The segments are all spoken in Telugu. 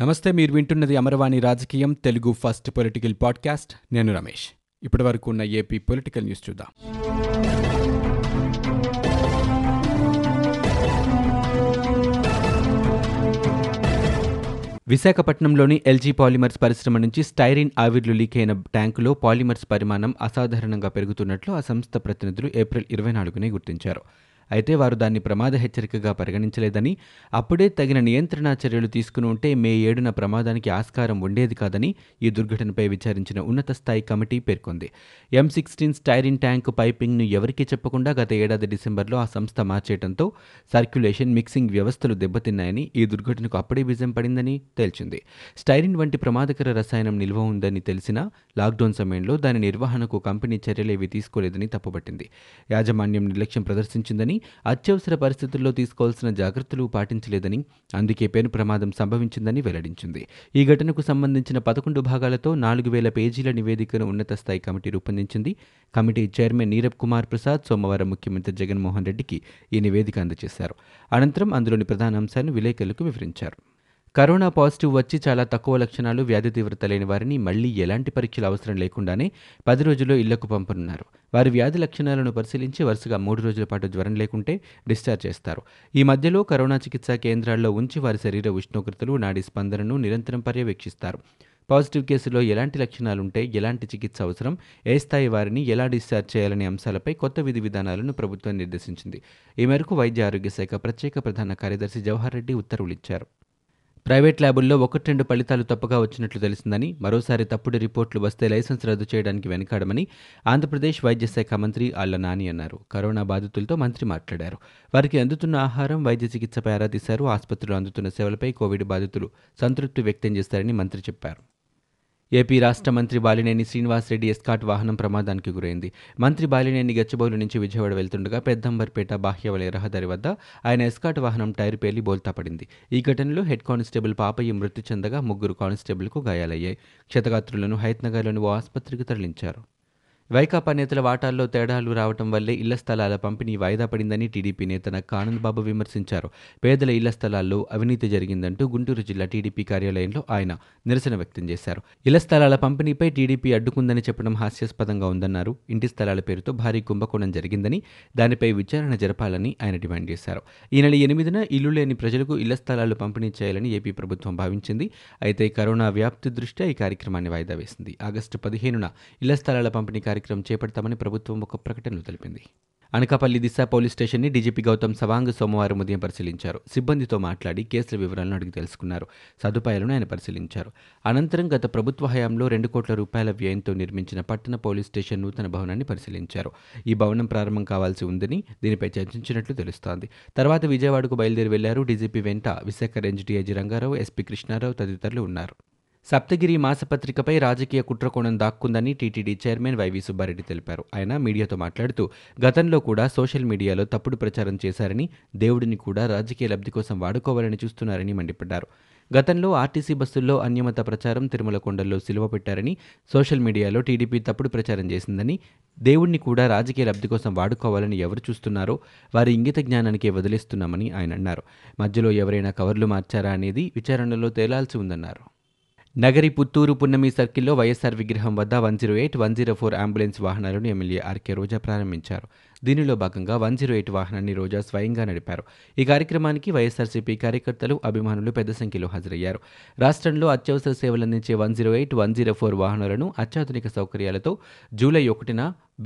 నమస్తే మీరు వింటున్నది అమరవాణి రాజకీయం తెలుగు ఫస్ట్ పొలిటికల్ పాడ్కాస్ట్. నేను రమేష్. ఇప్పటి వరకు ఉన్న ఏపీ పొలిటికల్ న్యూస్ చూద్దాం. విశాఖపట్నంలోని ఎల్జీ పాలిమర్స్ పరిశ్రమ నుంచి స్టైరిన్ ఆవిర్లు లీక్ అయిన ట్యాంకులో పాలిమర్స్ పరిమాణం అసాధారణంగా పెరుగుతున్నట్లు ఆ సంస్థ ప్రతినిధులు ఏప్రిల్ ఇరవై నాలుగునే గుర్తించారు. అయితే వారు దాన్ని ప్రమాద హెచ్చరికగా పరిగణించలేదని అప్పుడే తగిన నియంత్రణ చర్యలు తీసుకుని ఉంటే మే ఏడున ప్రమాదానికి ఆస్కారం ఉండేది కాదని ఈ దుర్ఘటనపై విచారించిన ఉన్నత స్థాయి కమిటీ పేర్కొంది. ఎం సిక్స్టీన్ స్టైరిన్ ట్యాంకు పైపింగ్ను ఎవరికీ చెప్పకుండా గత ఏడాది డిసెంబర్లో ఆ సంస్థ మార్చేయడంతో సర్క్యులేషన్ మిక్సింగ్ వ్యవస్థలు దెబ్బతిన్నాయని ఈ దుర్ఘటనకు అప్పుడే విజయం పడిందని తేల్చింది. స్టైరిన్ వంటి ప్రమాదకర రసాయనం నిల్వ ఉందని తెలిసినా లాక్డౌన్ సమయంలో దాని నిర్వహణకు కంపెనీ చర్యలేవి తీసుకోలేదని తప్పుపట్టింది. యాజమాన్యం నిర్లక్ష్యం ప్రదర్శించిందని అత్యవసర పరిస్థితుల్లో తీసుకోవాల్సిన జాగ్రత్తలు పాటించలేదని అందుకే పెను ప్రమాదం సంభవించిందని వెల్లడించింది. ఈ ఘటనకు సంబంధించిన పదకొండు భాగాలతో నాలుగు వేల పేజీల నివేదికను ఉన్నత స్థాయి కమిటీ రూపొందించింది. కమిటీ చైర్మన్ నీరబ్ కుమార్ ప్రసాద్ సోమవారం ముఖ్యమంత్రి జగన్మోహన్ రెడ్డికి ఈ నివేదిక అందజేశారు. అనంతరం అందులోని ప్రధాన అంశాలను విలేకరులకు వివరించారు. కరోనా పాజిటివ్ వచ్చి చాలా తక్కువ లక్షణాలు వ్యాధి తీవ్రత లేని వారిని మళ్ళీ ఎలాంటి పరీక్షలు అవసరం లేకుండానే పది రోజుల్లో ఇళ్ళకు పంపనున్నారు. వారి వ్యాధి లక్షణాలను పరిశీలించి వరుసగా మూడు రోజుల పాటు జ్వరం లేకుంటే డిశ్చార్జ్ చేస్తారు. ఈ మధ్యలో కరోనా చికిత్సా కేంద్రాల్లో ఉంచి వారి శరీర ఉష్ణోగ్రతలు నాడి స్పందనను నిరంతరం పర్యవేక్షిస్తారు. పాజిటివ్ కేసులో ఎలాంటి లక్షణాలుంటే ఎలాంటి చికిత్స అవసరం ఏ స్థాయి వారిని ఎలా డిశ్చార్జ్ చేయాలనే అంశాలపై కొత్త విధి విధానాలను ప్రభుత్వం నిర్దేశించింది. ఈ మేరకు వైద్య ఆరోగ్య శాఖ ప్రత్యేక ప్రధాన కార్యదర్శి జవహర్ రెడ్డి ఉత్తర్వులు ఇచ్చారు ప్రైవేట్ ల్యాబుల్లో ఒకటి రెండు ఫలితాలు తప్పుగా వచ్చినట్లు తెలిసిందని మరోసారి తప్పుడు రిపోర్టులు వస్తే లైసెన్స్ రద్దు చేయడానికి వెనకాడమని ఆంధ్రప్రదేశ్ వైద్య శాఖ మంత్రి ఆళ్ళ నాని అన్నారు. కరోనా బాధితులతో మంత్రి మాట్లాడారు. వారికి అందుతున్న ఆహారం వైద్య చికిత్సపై ఆరా తీశారు. ఆసుపత్రిలో అందుతున్న సేవలపై కోవిడ్ బాధితులు సంతృప్తి వ్యక్తం చేస్తారని మంత్రి చెప్పారు. ఏపీ రాష్ట్ర మంత్రి బాలినేని శ్రీనివాసరెడ్డి ఎస్కాట్ వాహనం ప్రమాదానికి గురైంది. మంత్రి బాలినేని గచ్చిబౌలి నుంచి విజయవాడ వెళ్తుండగా పెద్దంబర్పేట బాహ్యవలయ రహదారి వద్ద ఆయన ఎస్కాట్ వాహనం టైర్ పేలి బోల్తా పడింది. ఈ ఘటనలో హెడ్ కానిస్టేబుల్ పాపయ్య మృతి చెందగా ముగ్గురు కానిస్టేబుల్కు గాయాలయ్యాయి. క్షతగాత్రులను హైత్నగర్లోని ఓ ఆసుపత్రికి తరలించారు. వైకాపా నేతల వాటాల్లో తేడాలు రావటం వల్లే ఇళ్ళ స్థలాల పంపిణీ వాయిదా పడిందని టీడీపీ నేత నక్క ఆనందబాబు విమర్శించారు. పేదల ఇళ్ళ స్థలాల్లో అవినీతి జరిగిందంటూ గుంటూరు జిల్లా టీడీపీ కార్యాలయంలో ఆయన నిరసన వ్యక్తం చేశారు. ఇళ్ళ స్థలాల పంపిణీపై టీడీపీ అడ్డుకుందని చెప్పడం హాస్యాస్పదంగా ఉందన్నారు. ఇంటి స్థలాల పేరుతో భారీ కుంభకోణం జరిగిందని దానిపై విచారణ జరపాలని ఆయన డిమాండ్ చేశారు. ఈ నెల ఎనిమిదిన ఇల్లు లేని ప్రజలకు ఇళ్ళ స్థలాలు పంపిణీ చేయాలని ఏపీ ప్రభుత్వం భావించింది. అయితే కరోనా వ్యాప్తి దృష్ట్యా ఈ కార్యక్రమాన్ని వాయిదా వేసింది. ఆగస్టు పదిహేనున ఇళ్ళ స్థలాల పంపిణీ కార్యక్రమం చేపడతామని ప్రభుత్వం ఒక ప్రకటనలో తెలిపింది. అనకాపల్లి దిశ పోలీస్ స్టేషన్ని డీజీపీ గౌతమ్ సవాంగ్ సోమవారం ఉదయం పరిశీలించారు. సిబ్బందితో మాట్లాడి కేసుల వివరాలను అడిగి తెలుసుకున్నారు. సదుపాయాలను ఆయన పరిశీలించారు. అనంతరం గత ప్రభుత్వ హయాంలో రెండు కోట్ల రూపాయల వ్యయంతో నిర్మించిన పట్టణ పోలీస్ స్టేషన్ నూతన భవనాన్ని పరిశీలించారు. ఈ భవనం ప్రారంభం కావాల్సి ఉందని దీనిపై చర్చించినట్లు తెలుస్తోంది. తర్వాత విజయవాడకు బయలుదేరి వెళ్ళారు డీజీపీ వెంట Visakha range DIG Rangarao SP Krishnarao తదితరులు ఉన్నారు. సప్తగిరి మాసపత్రికపై రాజకీయ కుట్రకోణం దాక్కుందని టీటీడీ చైర్మన్ వైవి సుబ్బారెడ్డి తెలిపారు. ఆయన మీడియాతో మాట్లాడుతూ గతంలో కూడా సోషల్ మీడియాలో తప్పుడు ప్రచారం చేశారని దేవుడిని కూడా రాజకీయ లబ్ధి కోసం వాడుకోవాలని చూస్తున్నారని మండిపడ్డారు. గతంలో ఆర్టీసీ బస్సుల్లో అన్యమత ప్రచారం తిరుమల కొండల్లో సిలువ పెట్టారని సోషల్ మీడియాలో టీడీపీ తప్పుడు ప్రచారం చేసిందని దేవుణ్ణి కూడా రాజకీయ లబ్ధి కోసం వాడుకోవాలని ఎవరు చూస్తున్నారో వారి ఇంగిత జ్ఞానానికే వదిలేస్తున్నామని ఆయన అన్నారు. మధ్యలో ఎవరైనా కవర్లు మార్చారా అనేది విచారణలో తేలాల్సి ఉందన్నారు. నగరి పుత్తూరు పున్నమి సర్కిల్లో వైఎస్ఆర్ విగ్రహం వద్ద one zero eight one zero four ambulance వాహనాలను ఎమ్మెల్యే ఆర్కే రోజా ప్రారంభించారు. దీనిలో భాగంగా వన్ జీరో ఎయిట్ వాహనాన్ని రోజా స్వయంగా నడిపారు. ఈ కార్యక్రమానికి వైఎస్ఆర్సీపీ కార్యకర్తలు అభిమానులు పెద్ద సంఖ్యలో హాజరయ్యారు. రాష్ట్రంలో అత్యవసర సేవలందించే one zero eight one zero four వాహనాలను అత్యాధునిక సౌకర్యాలతో జూలై ఒకటిన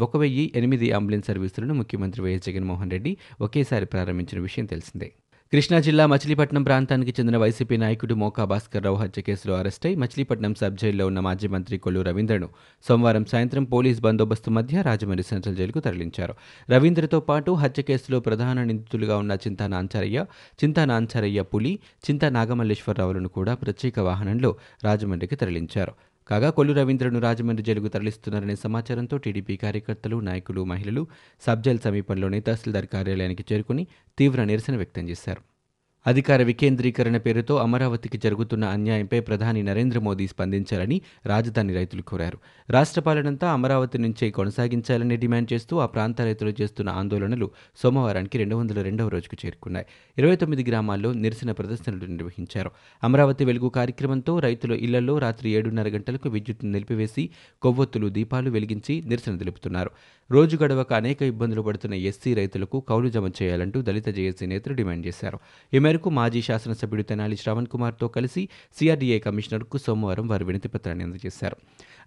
ఒక వెయ్యి ఎనిమిది అంబులెన్స్ సర్వీసులను ముఖ్యమంత్రి వైఎస్ జగన్మోహన్ రెడ్డి ఒకేసారి ప్రారంభించిన విషయం తెలిసిందే. కృష్ణా జిల్లా మచిలీపట్నం ప్రాంతానికి చెందిన వైసీపీ నాయకుడు మోకా భాస్కర్ రావు హత్య కేసులో అరెస్టై మచిలీపట్నం సబ్ జైల్లో ఉన్న మాజీ మంత్రి కొల్లు రవీంద్రను సోమవారం సాయంత్రం పోలీస్ బందోబస్తు మధ్య రాజమండ్రి సెంట్రల్ జైలుకు తరలించారు. రవీంద్రతో పాటు హత్య కేసులో ప్రధాన నిందితులుగా ఉన్న చింతా నాంచారయ్య చింతా నాంచారయ్య పులి చింతా నాగమల్లేశ్వరరావులను కూడా ప్రత్యేక వాహనంలో రాజమండ్రికి తరలించారు. కాగా కొల్లు రవీంద్రను రాజమండ్రి జైలుకు తరలిస్తున్నారనే సమాచారంతో టీడీపీ కార్యకర్తలు నాయకులు మహిళలు సబ్జైల్ సమీపంలోని తహసీల్దార్ కార్యాలయానికి చేరుకుని తీవ్ర నిరసన వ్యక్తం చేశారు. అధికార వికేంద్రీకరణ పేరుతో అమరావతికి జరుగుతున్న అన్యాయంపై ప్రధాని నరేంద్ర మోదీ స్పందించాలని రాజధాని రైతులు కోరారు. రాష్ట్ర పాలనంతా అమరావతి నుంచే కొనసాగించాలని డిమాండ్ చేస్తూ ఆ ప్రాంత రైతులు చేస్తున్న ఆందోళనలు సోమవారానికి రెండు వందల రెండవ రోజుకు చేరుకున్నాయి. ఇరవై తొమ్మిది గ్రామాల్లో నిరసన ప్రదర్శనలు నిర్వహించారు. అమరావతి వెలుగు కార్యక్రమంతో రైతుల ఇళ్ళలో రాత్రి ఏడున్నర గంటలకు విద్యుత్ నిలిపివేసి కొవ్వొత్తులు దీపాలు వెలిగించి నిరసన తెలుపుతున్నారు. రోజు గడవక అనేక ఇబ్బందులు పడుతున్న ఎస్సీ రైతులకు కౌలు జమ చేయాలంటూ దళిత జేఏసీ నేతలు డిమాండ్ చేశారు. ఈ మేరకు మాజీ శాసనసభ్యుడు తెనాలి శ్రవణ్ కుమార్తో కలిసి సిఆర్డీఏ కమిషనర్కు సోమవారం వారు వినతిపత్రాన్ని అందజేశారు.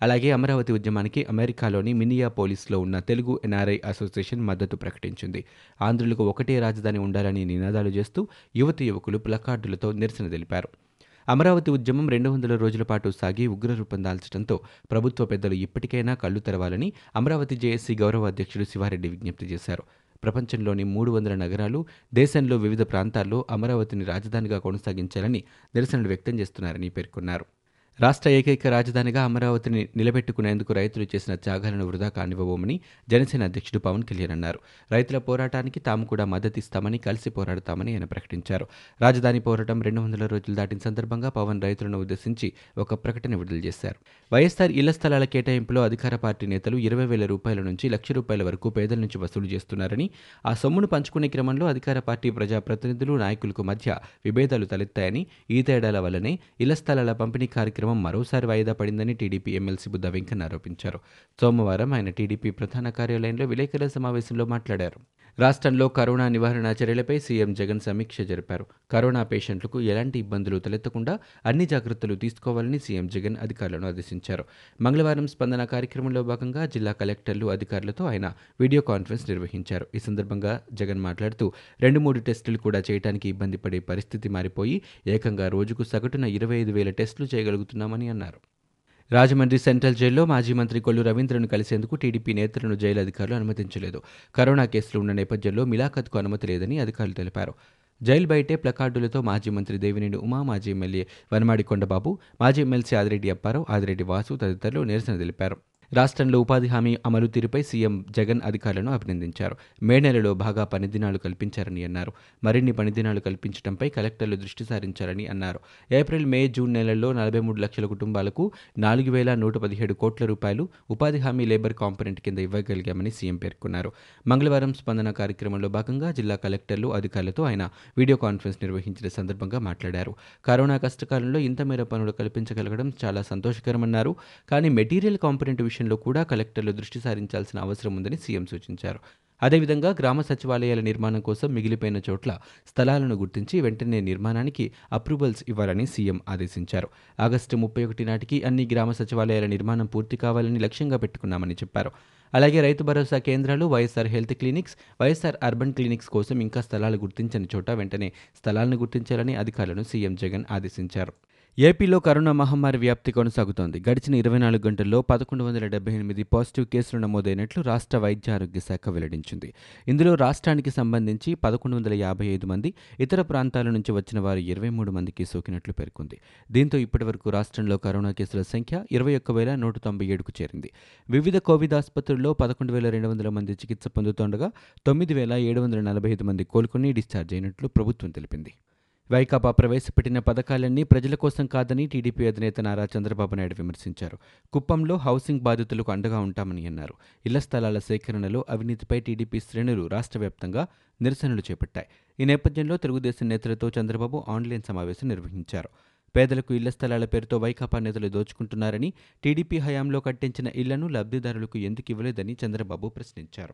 అలాగే అమరావతి ఉద్యమానికి అమెరికాలోని మినియా పోలీస్లో ఉన్న తెలుగు ఎన్ఆర్ఐ అసోసియేషన్ మద్దతు ప్రకటించింది. ఆంధ్రులకు ఒకటే రాజధాని ఉండాలని నినాదాలు చేస్తూ యువతి యువకులు ప్లకార్డులతో నిరసన తెలిపారు. అమరావతి ఉద్యమం రెండు వందల రోజుల పాటు సాగి ఉగ్రరూపం దాల్చడంతో ప్రభుత్వ పెద్దలు ఇప్పటికైనా కళ్ళు తెరవాలని అమరావతి జేఏసీ గౌరవ అధ్యక్షుడు శివారెడ్డి విజ్ఞప్తి చేశారు. ప్రపంచంలోని మూడు వందల నగరాలు దేశంలో వివిధ ప్రాంతాల్లో అమరావతిని రాజధానిగా కొనసాగించాలని నిరసనలు వ్యక్తం చేస్తున్నారని పేర్కొన్నారు. రాష్ట్ర ఏకైక రాజధానిగా అమరావతిని నిలబెట్టుకునేందుకు రైతులు చేసిన త్యాగాలను వృధా కానివ్వబోమని జనసేన అధ్యక్షుడు పవన్ కళ్యాణ్ అన్నారు. రైతుల పోరాటానికి తాము కూడా మద్దతిస్తామని కలిసి పోరాడతామని ఆయన ప్రకటించారు. రాజధాని పోరాటం రెండు వందల రోజులు దాటిన సందర్భంగా పవన్ రైతులను ఉద్దేశించి ఒక ప్రకటన విడుదల చేశారు. వైఎస్సార్ ఇళ్ళ స్థలాల కేటాయింపులో అధికార పార్టీ నేతలు ఇరవై వేల రూపాయల నుంచి లక్ష రూపాయల వరకు పేదల నుంచి వసూలు చేస్తున్నారని ఆ సొమ్మును పంచుకునే క్రమంలో అధికార పార్టీ ప్రజాప్రతినిధులు నాయకులకు మధ్య విభేదాలు తలెత్తాయని ఈ తేడాల వల్లనే ఇళ్ళ స్థలాల పంపిణీ కార్యక్రమం మరోసారి వాయిదా పడిందని టీడీపీ ఎమ్మెల్సీ బుద్ధ వెంకన్న ఆరోపించారు. సోమవారం ఆయన టీడీపీ ప్రధాన కార్యాలయంలో విలేకరుల సమావేశంలో మాట్లాడారు. రాష్ట్రంలో కరోనా నివారణ చర్యలపై సీఎం జగన్ సమీక్ష జరిపారు. కరోనా పేషెంట్లకు ఎలాంటి ఇబ్బందులు తలెత్తకుండా అన్ని జాగ్రత్తలు తీసుకోవాలని సీఎం జగన్ అధికారులను ఆదేశించారు. మంగళవారం స్పందన కార్యక్రమంలో భాగంగా జిల్లా కలెక్టర్లు అధికారులతో ఆయన వీడియో కాన్ఫరెన్స్ నిర్వహించారు. ఈ సందర్భంగా జగన్ మాట్లాడుతూ రెండు మూడు టెస్టులు కూడా చేయడానికి ఇబ్బంది పడే పరిస్థితి మారిపోయి ఏకంగా రోజుకు సగటున ఇరవై ఐదు వేల టెస్టులు చేస్తున్నామని అన్నారు. రాజమండ్రి సెంట్రల్ జైల్లో మాజీ మంత్రి కొల్లు రవీంద్రను కలిసేందుకు టీడీపీ నేతలను జైలు అధికారులు అనుమతించలేదు. కరోనా కేసులు ఉన్న నేపథ్యంలో మిలాఖత్కు అనుమతి లేదని అధికారులు తెలిపారు. జైలు బయటే ప్లకార్డులతో మాజీ మంత్రి దేవినేని ఉమా మాజీ ఎమ్మెల్యే వనమాడి కొండబాబు మాజీ ఎమ్మెల్సీ ఆదిరెడ్డి అప్పారావు ఆదిరెడ్డి వాసు తదితరులు నిరసన తెలిపారు. రాష్ట్రంలో ఉపాధి హామీ అమలు తీరుపై సీఎం జగన్ అధికారులను అభినందించారు. మే నెలలో బాగా పనిదినాలు కల్పించారని అన్నారు. మరిన్ని పనిదినాలు కల్పించడంపై కలెక్టర్లు దృష్టి సారించారని అన్నారు. ఏప్రిల్ మే జూన్ నెలల్లో నలభై మూడు లక్షల కుటుంబాలకు నాలుగు వేల నూట పదిహేడు కోట్ల రూపాయలు ఉపాధి హామీ లేబర్ కాంపొనెంట్ కింద ఇవ్వగలిగామని సీఎం పేర్కొన్నారు. మంగళవారం స్పందన కార్యక్రమంలో భాగంగా జిల్లా కలెక్టర్లు అధికారులతో ఆయన వీడియో కాన్ఫరెన్స్ నిర్వహించిన సందర్భంగా మాట్లాడారు. కరోనా కష్టకాలంలో ఇంత మేర పనులు కల్పించగలగడం చాలా సంతోషకరమన్నారు. కానీ మెటీరియల్ కాంపొనెంట్ విషయంలో కూడా కలెక్టర్లు దృష్టి సారించాల్సిన అవసరం ఉందని సీఎం సూచించారు. అదేవిధంగా గ్రామ సచివాలయాల నిర్మాణం కోసం మిగిలిపోయిన చోట్ల స్థలాలను గుర్తించి వెంటనే నిర్మాణానికి అప్రూవల్స్ ఇవ్వాలని సీఎం ఆదేశించారు. ఆగస్టు ముప్పై ఒకటి నాటికి అన్ని గ్రామ సచివాలయాల నిర్మాణం పూర్తి కావాలని లక్ష్యంగా పెట్టుకున్నామని చెప్పారు. అలాగే రైతు భరోసా కేంద్రాలు YSR health clinics YSR urban clinics కోసం ఇంకా స్థలాలు గుర్తించని చోట వెంటనే స్థలాలను గుర్తించాలని అధికారులను సీఎం జగన్ ఆదేశించారు. ఏపీలో కరోనా మహమ్మారి వ్యాప్తి కొనసాగుతోంది. గడిచిన ఇరవై నాలుగు గంటల్లో పదకొండు వందల డెబ్బై ఎనిమిది పాజిటివ్ కేసులు నమోదైనట్లు రాష్ట్ర వైద్య ఆరోగ్య శాఖ వెల్లడించింది. ఇందులో రాష్ట్రానికి సంబంధించి పదకొండు వందల యాభై ఐదు మంది ఇతర ప్రాంతాల నుంచి వచ్చిన వారు ఇరవై మూడు మందికి సోకినట్లు పేర్కొంది. దీంతో ఇప్పటివరకు రాష్ట్రంలో కరోనా కేసుల సంఖ్య ఇరవై ఒక్క వేల నూట తొంభై ఏడుకు చేరింది. వివిధ కోవిడ్ ఆసుపత్రుల్లో పదకొండు వేల రెండు వందల మంది చికిత్స పొందుతుండగా తొమ్మిది వేల ఏడు వందల నలభై ఐదు మంది కోలుకుని డిశ్చార్జ్ అయినట్లు ప్రభుత్వం తెలిపింది. వైకాపా ప్రవేశపెట్టిన పథకాలన్నీ ప్రజల కోసం కాదని టీడీపీ అధినేత నారా చంద్రబాబు నాయుడు విమర్శించారు. కుప్పంలో హౌసింగ్ బాధితులకు అండగా ఉంటామని అన్నారు. ఇళ్ళ స్థలాల సేకరణలో అవినీతిపై టీడీపీ శ్రేణులు రాష్ట్ర వ్యాప్తంగా నిరసనలు చేపట్టాయి. ఈ నేపథ్యంలో తెలుగుదేశం నేతలతో చంద్రబాబు ఆన్లైన్ సమావేశం నిర్వహించారు. పేదలకు ఇళ్ళ స్థలాల పేరుతో వైకాపా నేతలు దోచుకుంటున్నారని టీడీపీ హయాంలో కట్టించిన ఇళ్ళను లబ్ధిదారులకు ఎందుకు ఇవ్వలేదని చంద్రబాబు ప్రశ్నించారు.